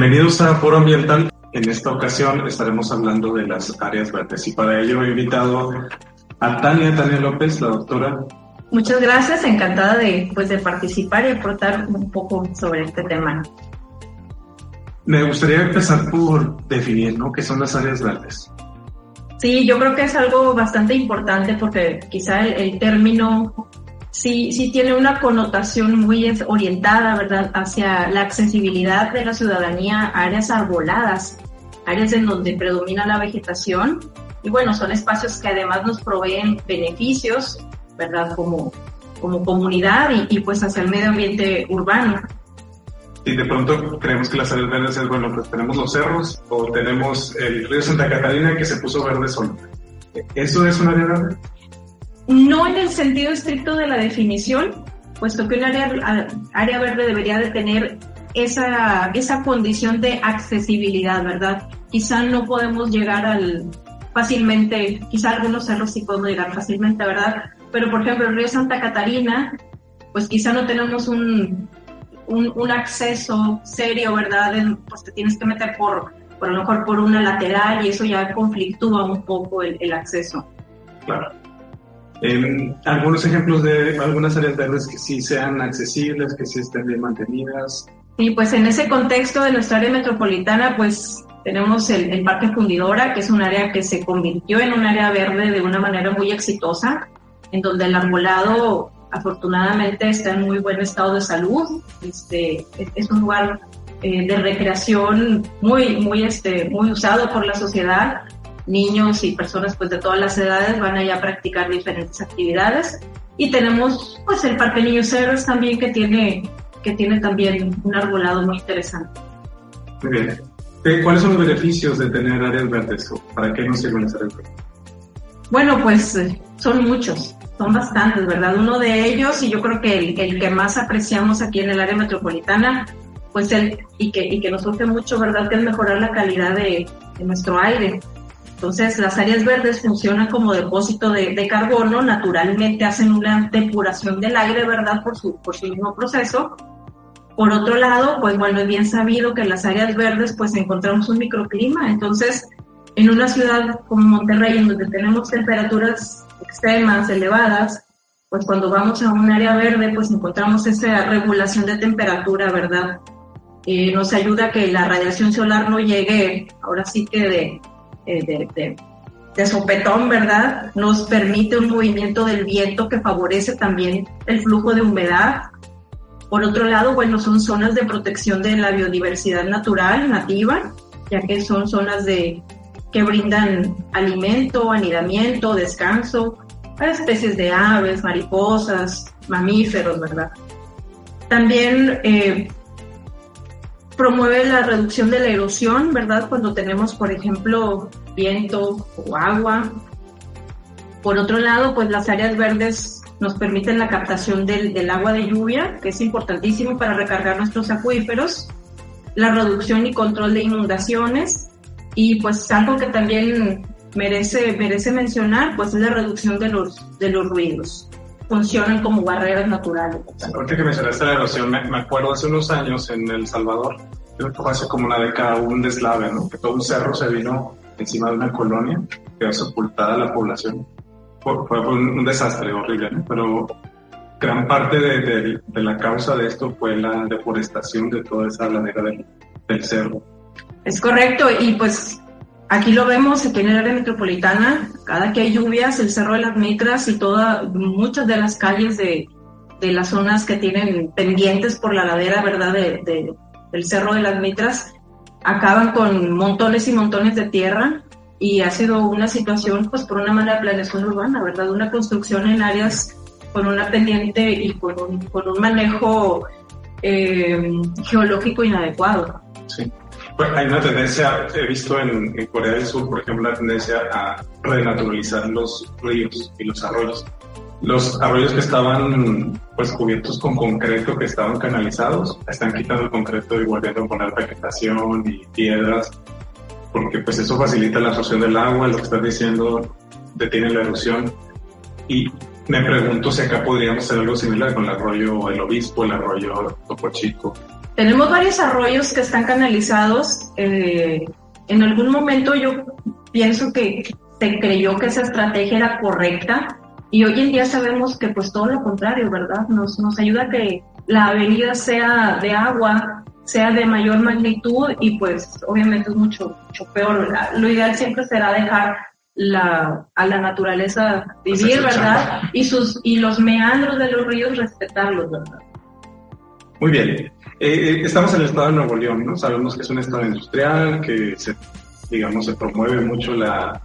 Bienvenidos a Foro Ambiental. En esta ocasión estaremos hablando de las áreas verdes y para ello he invitado a Tania, Tania López, la doctora. Muchas gracias, encantada de, pues, de participar y aportar un poco sobre este tema. Me gustaría empezar por definir, ¿no? ¿Qué son las áreas verdes? Sí, yo creo que es algo bastante importante porque quizá el, término sí, sí tiene una connotación muy orientada, ¿verdad?, hacia la accesibilidad de la ciudadanía a áreas arboladas, áreas en donde predomina la vegetación. Y bueno, son espacios que además nos proveen beneficios, ¿verdad?, como, como comunidad y, y pues hacia el medio ambiente urbano y de pronto creemos que las áreas verdes es, bueno, pues tenemos los cerros o tenemos el río Santa Catarina que se puso verde solo. ¿Eso es un área verde? No en el sentido estricto de la definición, puesto que un área, área verde debería de tener esa, esa condición de accesibilidad, ¿verdad? Quizá no podemos llegar al fácilmente, quizá algunos cerros sí podemos llegar fácilmente, ¿verdad? Pero por ejemplo el río Santa Catarina, pues quizá no tenemos un, un, acceso serio, ¿verdad? pues te tienes que meter por, por a lo mejor por una lateral y eso ya conflictúa un poco el, acceso. Claro. Eh, algunos ejemplos de algunas áreas verdes que sí sean accesibles, que sí estén bien mantenidas. Sí, pues en ese contexto de nuestra área metropolitana, pues tenemos el, el, Parque Fundidora, que es un área que se convirtió en un área verde de una manera muy exitosa, en donde el arbolado afortunadamente está en muy buen estado de salud. Este, es un lugar eh, de recreación muy, muy, este, muy usado por la sociedad. Niños y personas pues, de todas las edades van allá a practicar diferentes actividades. Y tenemos pues, el Parque Niños Cerros también que tiene, que tiene también un arbolado muy interesante. Muy bien. Eh, ¿Cuáles son los beneficios de tener áreas verdes? ¿Para qué nos sirven las áreas verdes? Bueno, pues eh, son muchos son bastantes, ¿verdad? Uno de ellos, y yo creo que el, el, que más apreciamos aquí en el área metropolitana, pues el, y que, y que nos surge mucho, ¿verdad? Que es mejorar la calidad de, de nuestro aire. Entonces, las áreas verdes funcionan como depósito de, carbono, naturalmente hacen una depuración del aire, ¿verdad? Por su, por su mismo proceso. Por otro lado, pues bueno, es bien sabido que en las áreas verdes pues encontramos un microclima. Entonces, en una ciudad como Monterrey, en donde tenemos temperaturas extremas, elevadas, pues cuando vamos a un área verde, pues encontramos esa regulación de temperatura, ¿verdad? Eh, nos ayuda a que la radiación solar no llegue, ahora sí que de, eh, de, sopetón, ¿verdad? Nos permite un movimiento del viento que favorece también el flujo de humedad. Por otro lado, bueno, son zonas de protección de la biodiversidad natural, nativa, ya que son zonas de que brindan alimento, anidamiento, descanso para especies de aves, mariposas, mamíferos, ¿verdad? También eh, promueve la reducción de la erosión, ¿verdad? Cuando tenemos, por ejemplo, viento o agua. Por otro lado, pues las áreas verdes nos permiten la captación del, agua de lluvia, que es importantísimo para recargar nuestros acuíferos, la reducción y control de inundaciones, y pues algo que también merece, merece mencionar, pues es la reducción de los, de los ruidos. Funcionan como barreras naturales. Ahorita que mencionaste la erosión, me, acuerdo hace unos años en El Salvador, creo que fue hace como una década, un deslave, ¿no? Que todo un cerro se vino encima de una colonia, quedó sepultada la población. Fue, fue un, desastre horrible, ¿no? Pero gran parte de, de, de, la causa de esto fue la deforestación de toda esa ladera del, del cerro. Es correcto, y pues aquí lo vemos aquí en el área metropolitana, cada que hay lluvias, el Cerro de las Mitras y todas, muchas de las calles de, de, las zonas que tienen pendientes por la ladera, ¿verdad?, de, del Cerro de las Mitras, acaban con montones y montones de tierra y ha sido una situación, pues por una mala planeación urbana, ¿verdad?, una construcción en áreas con una pendiente y con un, con un manejo eh, geológico inadecuado. Sí. Pues hay una tendencia, he visto en, Corea del Sur, por ejemplo, la tendencia a renaturalizar los ríos y los arroyos. Los arroyos que estaban pues cubiertos con concreto, que estaban canalizados, están quitando el concreto y volviendo a poner vegetación y piedras, porque pues eso facilita la absorción del agua, lo que estás diciendo detiene la erosión. Y me pregunto si acá podríamos hacer algo similar con el arroyo El Obispo, el arroyo Topo Chico tenemos varios arroyos que están canalizados. Eh, en algún momento yo pienso que se creyó que esa estrategia era correcta y hoy en día sabemos que pues todo lo contrario, ¿verdad? Nos, nos ayuda a que la avenida sea de agua, sea de mayor magnitud y pues obviamente es mucho, mucho peor. Lo ideal siempre será dejar la, a la naturaleza vivir, ¿verdad? Y, sus, y los meandros de los ríos respetarlos, ¿verdad? Muy bien. Eh, eh, estamos en el estado de Nuevo León, ¿no? Sabemos que es un estado industrial, que se, digamos, se promueve mucho la,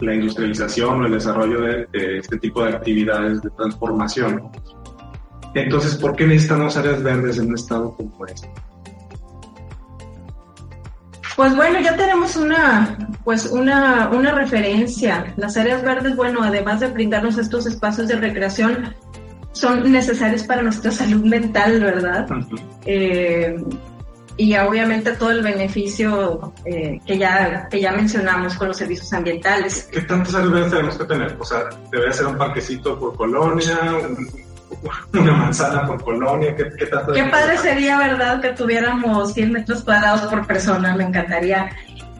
la industrialización o el desarrollo de, este tipo de actividades de transformación. Entonces, ¿por qué necesitamos áreas verdes en un estado como este? Pues bueno, ya tenemos una, pues una, una referencia. Las áreas verdes, bueno, además de brindarnos estos espacios de recreación, son necesarios para nuestra salud mental, ¿verdad? Eh, y obviamente todo el beneficio eh, que, ya, que ya mencionamos con los servicios ambientales. ¿Qué tantas áreas verdes tenemos que tener? O sea, debe ser un parquecito por colonia, una manzana por colonia, ¿qué, qué tanto? Qué padre sería, ¿verdad?, que tuviéramos 100 metros cuadrados por persona, me encantaría.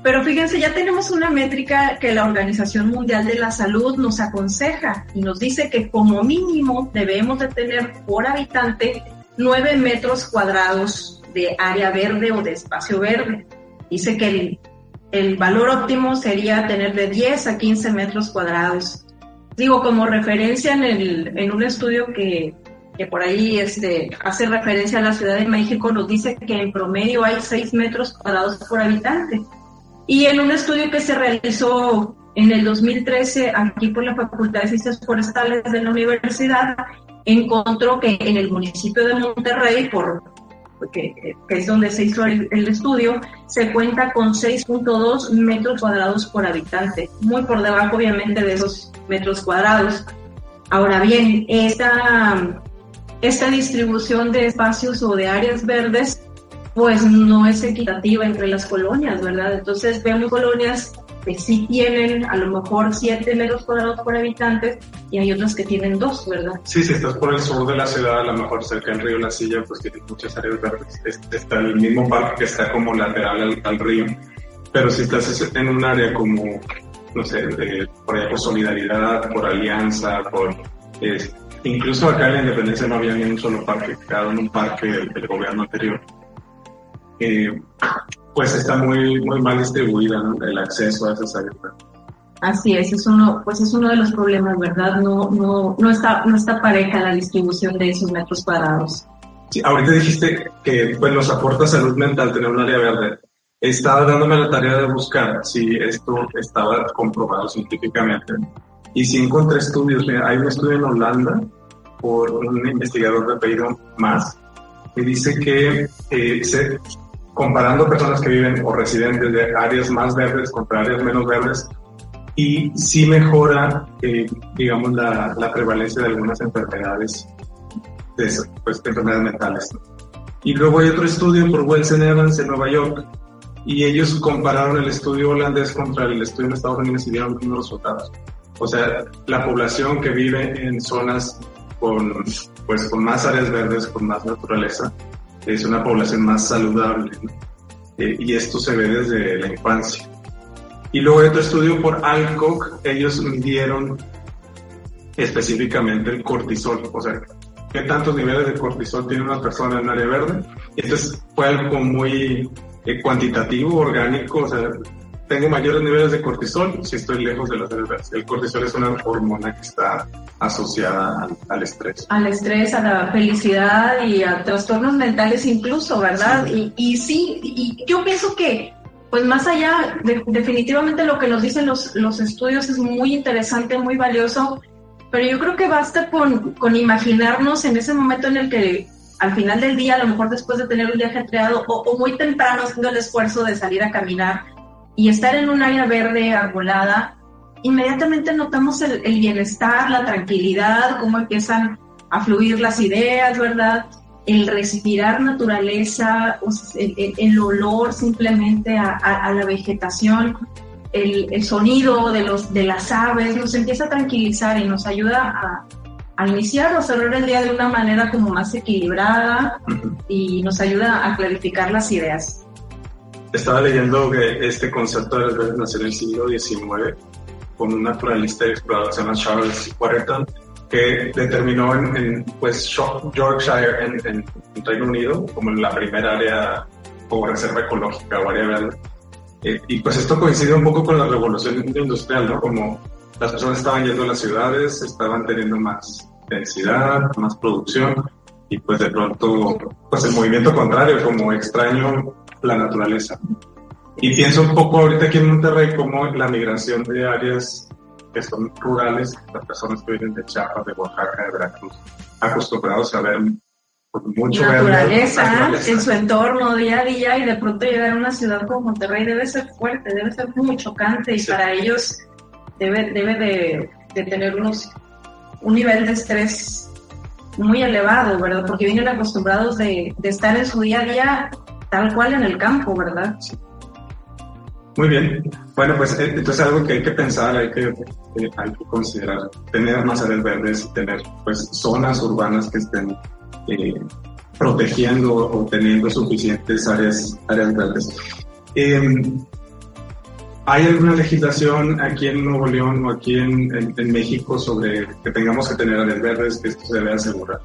Pero fíjense, ya tenemos una métrica que la Organización Mundial de la Salud nos aconseja y nos dice que como mínimo debemos de tener por habitante 9 metros cuadrados de área verde o de espacio verde. Dice que el, el valor óptimo sería tener de 10 a 15 metros cuadrados digo, como referencia en, el, en un estudio que, que por ahí este, hace referencia a la Ciudad de México, nos dice que en promedio hay 6 metros cuadrados por habitante. Y en un estudio que se realizó en el 2013 aquí por la Facultad de Ciencias Forestales de la universidad, encontró que en el municipio de Monterrey, por que, es donde se hizo el, estudio, se cuenta con 6.2 metros cuadrados por habitante, muy por debajo obviamente de esos metros cuadrados. Ahora bien, esta, esta distribución de espacios o de áreas verdes pues no es equitativa entre las colonias, ¿verdad? Entonces vemos colonias que sí tienen a lo mejor 7 metros cuadrados por habitante y hay otras que tienen 2, ¿verdad? Sí, si estás por el sur de la ciudad, a lo mejor cerca del río La Silla, pues tiene muchas áreas verdes. Está el mismo parque que está como lateral al, río. Pero si estás en un área como, no sé, por allá Solidaridad, por Alianza, por... incluso acá en la Independencia no había ni un solo parque, cada un parque del, gobierno anterior. Eh, pues está muy, muy mal distribuida el acceso a esas áreas. Así es, es uno, pues es uno de los problemas, ¿verdad? No, no, no está, no está pareja la distribución de esos metros cuadrados. Sí, ahorita dijiste que pues nos aporta salud mental tener un área verde. Estaba dándome la tarea de buscar si esto estaba comprobado científicamente. Y sí encontré estudios. hay un estudio en Holanda por un investigador de apellido Más que dice que eh, se, comparando personas que viven o residentes de áreas más verdes contra áreas menos verdes, y sí mejora, eh, digamos, la, prevalencia de algunas enfermedades, de, pues, enfermedades mentales. Y luego hay otro estudio por Wilson Evans en Nueva York, y ellos compararon el estudio holandés contra el estudio en Estados Unidos y dieron los mismos resultados. O sea, la población que vive en zonas con, pues, con más áreas verdes, con más naturaleza, es una población más saludable. Eh, y esto se ve desde la infancia. Y luego otro estudio por Alcock, ellos midieron específicamente el cortisol, o sea, qué tantos niveles de cortisol tiene una persona en área verde. Entonces fue algo muy eh, cuantitativo, orgánico, o sea, tengo mayores niveles de cortisol si estoy lejos de las áreas El cortisol es una hormona que está asociada al, estrés. Al estrés, a la felicidad y a trastornos mentales incluso, ¿verdad? Y, y sí, y yo pienso que, pues más allá, definitivamente lo que nos dicen los, los estudios es muy interesante, muy valioso, pero yo creo que basta con, con imaginarnos en ese momento en el que al final del día, a lo mejor después de tener un viaje entregado o, o muy temprano haciendo el esfuerzo de salir a caminar, y estar en un área verde, arbolada, inmediatamente notamos el, bienestar, la tranquilidad, cómo empiezan a fluir las ideas, ¿verdad? El respirar naturaleza, el, olor simplemente a, la vegetación, el, sonido de, los, de las aves, nos empieza a tranquilizar y nos ayuda a iniciar o cerrar el día de una manera como más equilibrada y nos ayuda a clarificar las ideas. Estaba leyendo que este concepto de las redes nació en el siglo XIX con un naturalista y explorador se llama Charles Waterton que determinó en, pues Yorkshire en, en, Reino Unido como la primera área como reserva ecológica o área verde. Eh, y pues esto coincide un poco con la revolución industrial, ¿no? Como las personas estaban yendo a las ciudades, estaban teniendo más densidad, más producción y pues de pronto pues el movimiento contrario, como extraño la naturaleza. Y pienso un poco ahorita aquí en Monterrey como la migración de áreas que son rurales, las personas que vienen de Chiapas, de Oaxaca, de Veracruz, acostumbrados a ver mucho naturaleza, en su entorno día a día y de pronto llegar a una ciudad como Monterrey debe ser fuerte, debe ser muy chocante y para ellos debe, debe de, de, tener unos, un nivel de estrés muy elevado, ¿verdad? Porque vienen acostumbrados de, de estar en su día a día tal cual en el campo, ¿verdad? Muy bien. Bueno, pues eh, entonces algo que hay que pensar, hay que, eh, hay que considerar, tener más áreas verdes, tener pues zonas urbanas que estén eh, protegiendo o teniendo suficientes áreas, áreas verdes. Em, ¿Hay alguna legislación aquí en Nuevo León o aquí en, en México sobre que tengamos que tener áreas verdes, que esto se debe asegurar?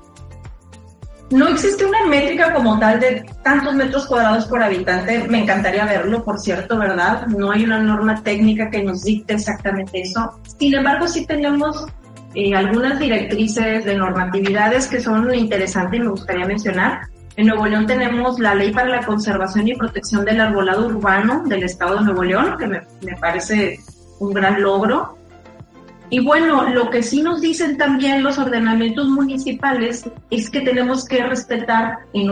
No existe una métrica como tal de tantos metros cuadrados por habitante. Me encantaría verlo, por cierto, ¿verdad? No hay una norma técnica que nos dicte exactamente eso. Sin embargo, sí tenemos eh, algunas directrices de normatividades que son interesantes y me gustaría mencionar. En Nuevo León tenemos la Ley para la Conservación y Protección del Arbolado Urbano del Estado de Nuevo León, que me, me parece un gran logro. Y bueno, lo que sí nos dicen también los ordenamientos municipales es que tenemos que respetar en,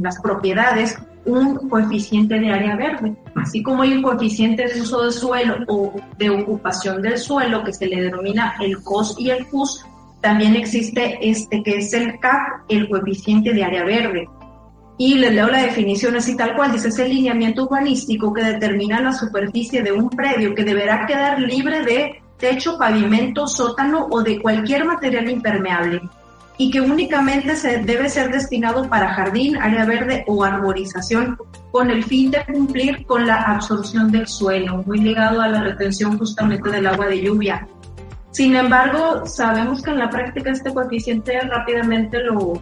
las propiedades un coeficiente de área verde, así como hay un coeficiente de uso de suelo o de ocupación del suelo que se le denomina el COS y el CUS, también existe este que es el CAP, el coeficiente de área verde. Y les leo la definición así tal cual, dice, es el lineamiento urbanístico que determina la superficie de un predio que deberá quedar libre de techo, pavimento, sótano o de cualquier material impermeable y que únicamente se debe ser destinado para jardín, área verde o arborización con el fin de cumplir con la absorción del suelo, muy ligado a la retención justamente del agua de lluvia. Sin embargo, sabemos que en la práctica este coeficiente rápidamente lo,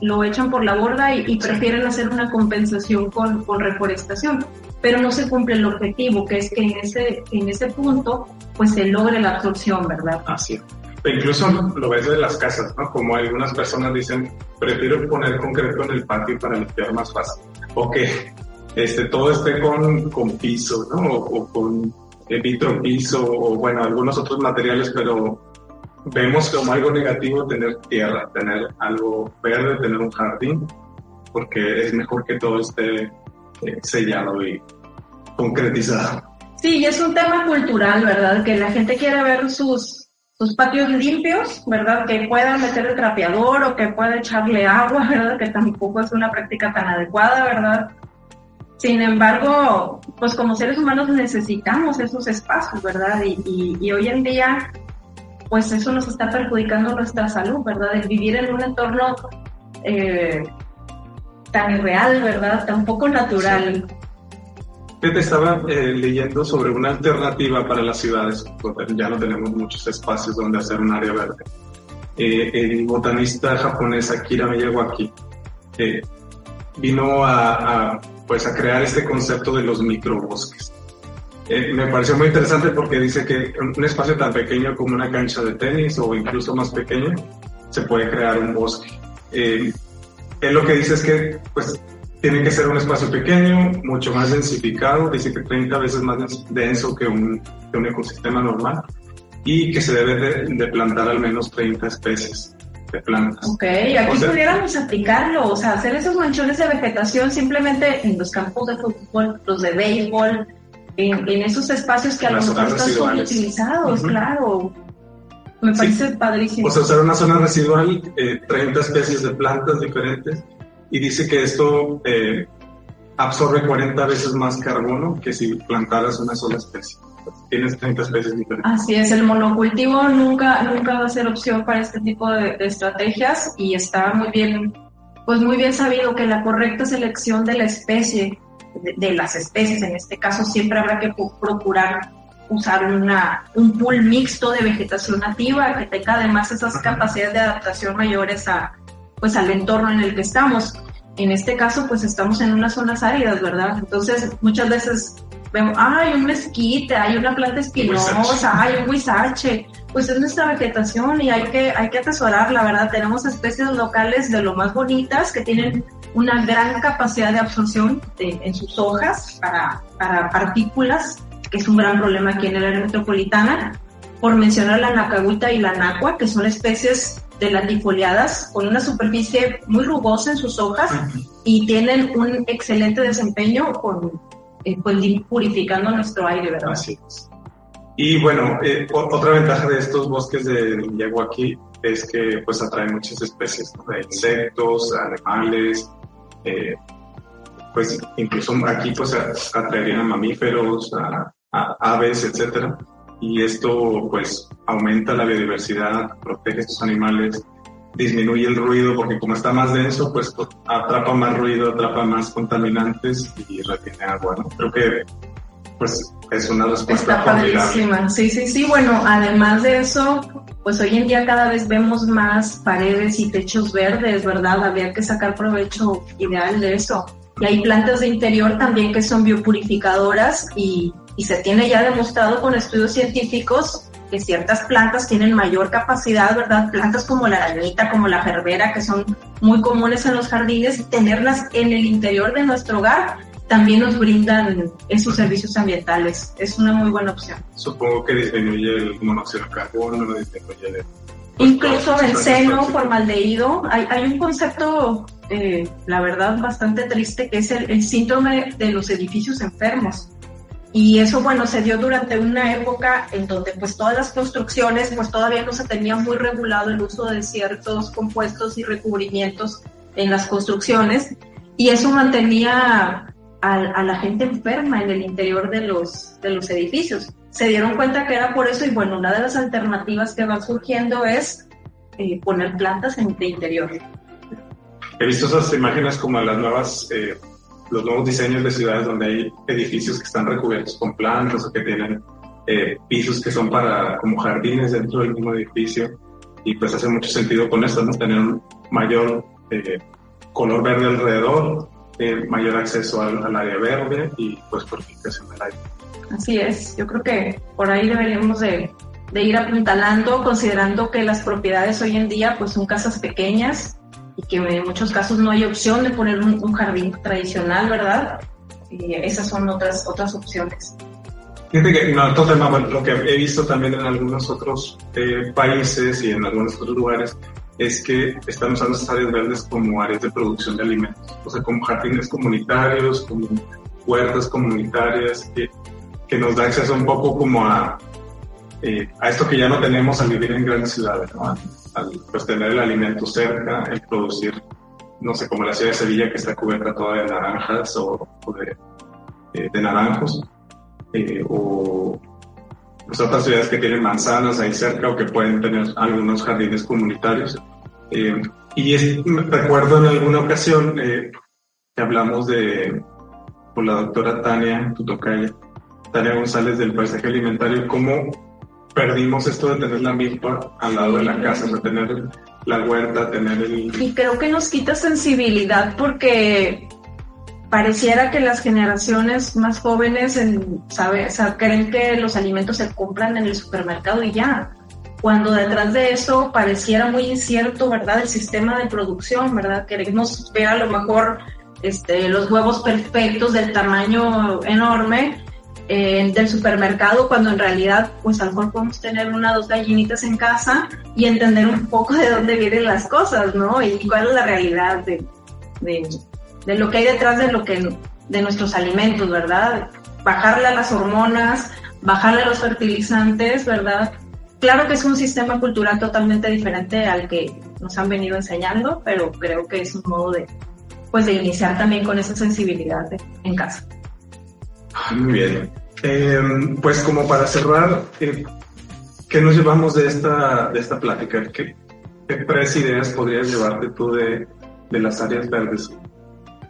lo echan por la borda y, prefieren hacer una compensación con, con, reforestación, pero no se cumple el objetivo, que es que en ese, en ese punto pues se logre la absorción, ¿verdad? Así es. E incluso lo ves de las casas, ¿no? Como algunas personas dicen, prefiero poner concreto en el patio para limpiar más fácil. O que este, todo esté con, con piso, ¿no? O, con vitro piso, o bueno, algunos otros materiales, pero vemos como algo negativo tener tierra, tener algo verde, tener un jardín, porque es mejor que todo esté sellado y concretizado. Sí, y es un tema cultural, ¿verdad? Que la gente quiere ver sus, sus patios limpios, ¿verdad? Que puedan meter el trapeador o que pueda echarle agua, ¿verdad? Que tampoco es una práctica tan adecuada, ¿verdad? Sin embargo, pues como seres humanos necesitamos esos espacios, ¿verdad? Y, y hoy en día pues eso nos está perjudicando nuestra salud, ¿verdad? El vivir en un entorno eh, tan irreal, ¿verdad? Tan poco natural. Yo te estaba eh, leyendo sobre una alternativa para las ciudades, ya no tenemos muchos espacios donde hacer un área verde. Eh, el botanista japonés Akira Miyawaki vino a, a, pues a crear este concepto de los microbosques. Eh, me pareció muy interesante porque dice que un espacio tan pequeño como una cancha de tenis o incluso más pequeño, se puede crear un bosque. Él lo que dice es que pues tiene que ser un espacio pequeño, mucho más densificado, dice que 30 veces más denso que un, que un ecosistema normal y que se debe de, plantar al menos 30 especies de plantas. Ok, aquí pudiéramos aplicarlo, o sea, hacer esos manchones de vegetación simplemente en los campos de fútbol, los de béisbol, en, esos espacios que a lo mejor están subutilizados, claro. Me parece padrísimo. O sea, usar una zona residual, 30 eh, especies de plantas diferentes, y dice que esto eh, absorbe 40 veces más carbono que si plantaras una sola especie. tienes 30 especies diferentes. Así es, el monocultivo nunca, nunca va a ser opción para este tipo de, estrategias y está muy bien, pues muy bien sabido que la correcta selección de la especie, de, las especies en este caso, siempre habrá que procurar usar una, un pool mixto de vegetación nativa que tenga además esas capacidades de adaptación mayores a, pues, al entorno en el que estamos. En este caso, pues estamos en unas zonas áridas, ¿verdad? Entonces, muchas veces vemos, hay un mezquite, hay una planta espinosa, hay un huizache. Pues es nuestra vegetación y hay que, hay que atesorarla, ¿verdad? Tenemos especies locales de lo más bonitas que tienen una gran capacidad de absorción en sus hojas para, para partículas, que es un gran problema aquí en el área metropolitana. Por mencionar la nacahuita y la nacua, que son especies de latifoliadas con una superficie muy rugosa en sus hojas y tienen un excelente desempeño con, eh, pues, purificando nuestro aire, ¿verdad? Así es. Y bueno, eh, otra ventaja de estos bosques de aquí es que pues atraen muchas especies de insectos, animales, eh, pues incluso aquí pues atraerían a mamíferos, a aves, etcétera y esto pues aumenta la biodiversidad, protege estos animales, disminuye el ruido porque como está más denso pues atrapa más ruido, atrapa más contaminantes y retiene agua, ¿no? Creo que pues es una respuesta Está padrísima, sí, sí, sí, bueno, además de eso, pues hoy en día cada vez vemos más paredes y techos verdes, ¿verdad? Habría que sacar provecho ideal de eso. Y hay plantas de interior también que son biopurificadoras y y se tiene ya demostrado con estudios científicos que ciertas plantas tienen mayor capacidad, ¿verdad? Plantas como la arañita, como la gerbera, que son muy comunes en los jardines, tenerlas en el interior de nuestro hogar también nos brindan esos servicios ambientales. Es una muy buena opción. Supongo que disminuye el monóxido de carbono, disminuye el... Incluso benceno, formaldehído. Hay, hay un concepto, eh, la verdad, bastante triste, que es el, el síndrome de los edificios enfermos y eso, bueno, se dio durante una época en donde pues todas las construcciones, pues todavía no se tenía muy regulado el uso de ciertos compuestos y recubrimientos en las construcciones y eso mantenía a, la gente enferma en el interior de los, de los edificios. Se dieron cuenta que era por eso y bueno, una de las alternativas que van surgiendo es eh, poner plantas en el interior. He visto esas imágenes como las nuevas eh, los nuevos diseños de ciudades donde hay edificios que están recubiertos con plantas o que tienen eh, pisos que son para como jardines dentro del mismo edificio y pues hace mucho sentido con esto, ¿no? Tener un mayor eh, color verde alrededor, eh, mayor acceso al, área verde y pues purificación del aire. Así es, yo creo que por ahí deberíamos de, de ir apuntalando, considerando que las propiedades hoy en día pues son casas pequeñas, y que en muchos casos no hay opción de poner un, jardín tradicional, ¿verdad? Esas son otras, otras opciones. Fíjate que no, otro tema, bueno, lo que he visto también en algunos otros eh, países y en algunos otros lugares es que están usando estas áreas verdes como áreas de producción de alimentos, o sea, como jardines comunitarios, como huertas comunitarias, que, que nos da acceso un poco como a, eh, a esto que ya no tenemos al vivir en grandes ciudades, ¿no? al pues, tener el alimento cerca, el producir, no sé, como la ciudad de Sevilla que está cubierta toda de naranjas o, de, eh, de, naranjos, eh, o pues, otras ciudades que tienen manzanas ahí cerca o que pueden tener algunos jardines comunitarios. Eh, y es, recuerdo en alguna ocasión que hablamos de, con la doctora Tania Tutocaya, Tania González del Paisaje Alimentario, cómo perdimos esto de tener la milpa al lado de la casa, de tener la huerta, tener el... Y creo que nos quita sensibilidad porque pareciera que las generaciones más jóvenes en, creen que los alimentos se compran en el supermercado y ya. Cuando detrás de eso pareciera muy incierto, ¿verdad? El sistema de producción, ¿verdad? Queremos ver a lo mejor este, los huevos perfectos del tamaño enorme del supermercado cuando en realidad pues a lo mejor podemos tener una o dos gallinitas en casa y entender un poco de dónde vienen las cosas, ¿no? Y cuál es la realidad de, de, lo que hay detrás de lo que de nuestros alimentos, ¿verdad? Bajarle a las hormonas, bajarle a los fertilizantes, ¿verdad? Claro que es un sistema cultural totalmente diferente al que nos han venido enseñando, pero creo que es un modo de, pues, de iniciar también con esa sensibilidad en casa. Muy bien. Em, pues como para cerrar, eh, ¿qué nos llevamos de esta, de esta plática? ¿Qué, tres ideas podrías llevarte tú de, de las áreas verdes?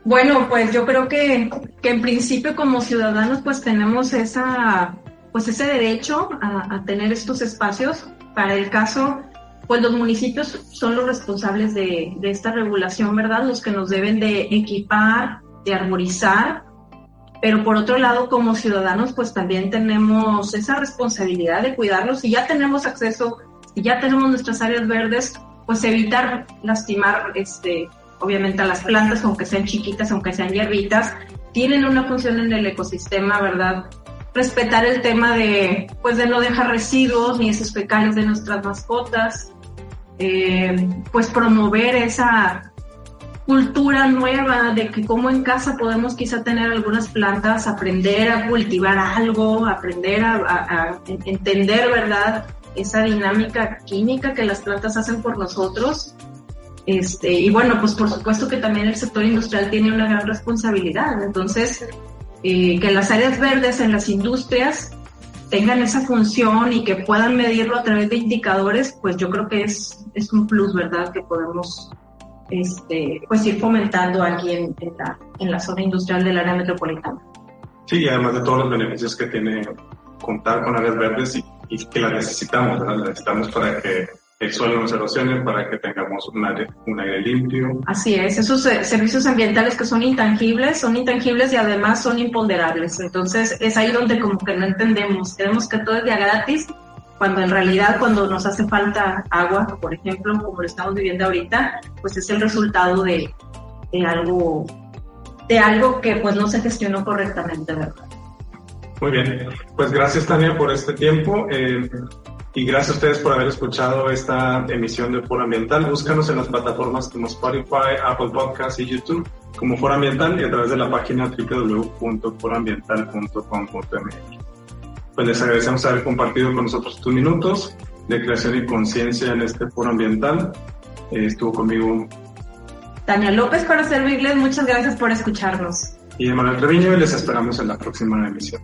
Bueno, pues yo creo que, que en principio como ciudadanos pues tenemos esa, pues ese derecho a, tener estos espacios. Para el caso pues los municipios son los responsables de, de, esta regulación, ¿verdad? Los que nos deben de equipar, de armorizar, pero por otro lado, como ciudadanos, pues también tenemos esa responsabilidad de cuidarlos. Si ya tenemos acceso, si ya tenemos nuestras áreas verdes, pues evitar lastimar, este, obviamente a las plantas, aunque sean chiquitas, aunque sean hierbitas, tienen una función en el ecosistema, ¿verdad? Respetar el tema de, pues de no dejar residuos ni esos fecales de nuestras mascotas, eh, pues promover esa cultura nueva de que como en casa podemos quizá tener algunas plantas, aprender a cultivar algo, aprender a, entender, ¿verdad? Esa dinámica química que las plantas hacen por nosotros. Este, y bueno, pues por supuesto que también el sector industrial tiene una gran responsabilidad. Entonces, eh, que las áreas verdes en las industrias tengan esa función y que puedan medirlo a través de indicadores, pues yo creo que es, es un plus, ¿verdad? Que podemos este, pues ir fomentando aquí en, la, en la zona industrial del área metropolitana. Sí, además de todos los beneficios que tiene contar con áreas verdes y, y que las necesitamos, ¿verdad? Las necesitamos para que el suelo no se erosione, para que tengamos un aire, un aire limpio. Así es, esos eh, servicios ambientales que son intangibles, son intangibles y además son imponderables. Entonces es ahí donde como que no entendemos, creemos que todo es gratis, cuando en realidad cuando nos hace falta agua, por ejemplo, como lo estamos viviendo ahorita, pues es el resultado de, algo de algo que pues no se gestionó correctamente, ¿verdad? Muy bien, pues gracias Tania por este tiempo. Eh, y gracias a ustedes por haber escuchado esta emisión de Foro Ambiental. Búscanos en las plataformas como Spotify, Apple Podcasts y YouTube como Foro Ambiental y a través de la página www.foroambiental.com.mx. Pues les agradecemos haber compartido con nosotros tus minutos de creación y conciencia en este Foro Ambiental. Eh, estuvo conmigo Tania López para servirles. Muchas gracias por escucharnos. Y Emanuel Treviño y les esperamos en la próxima emisión.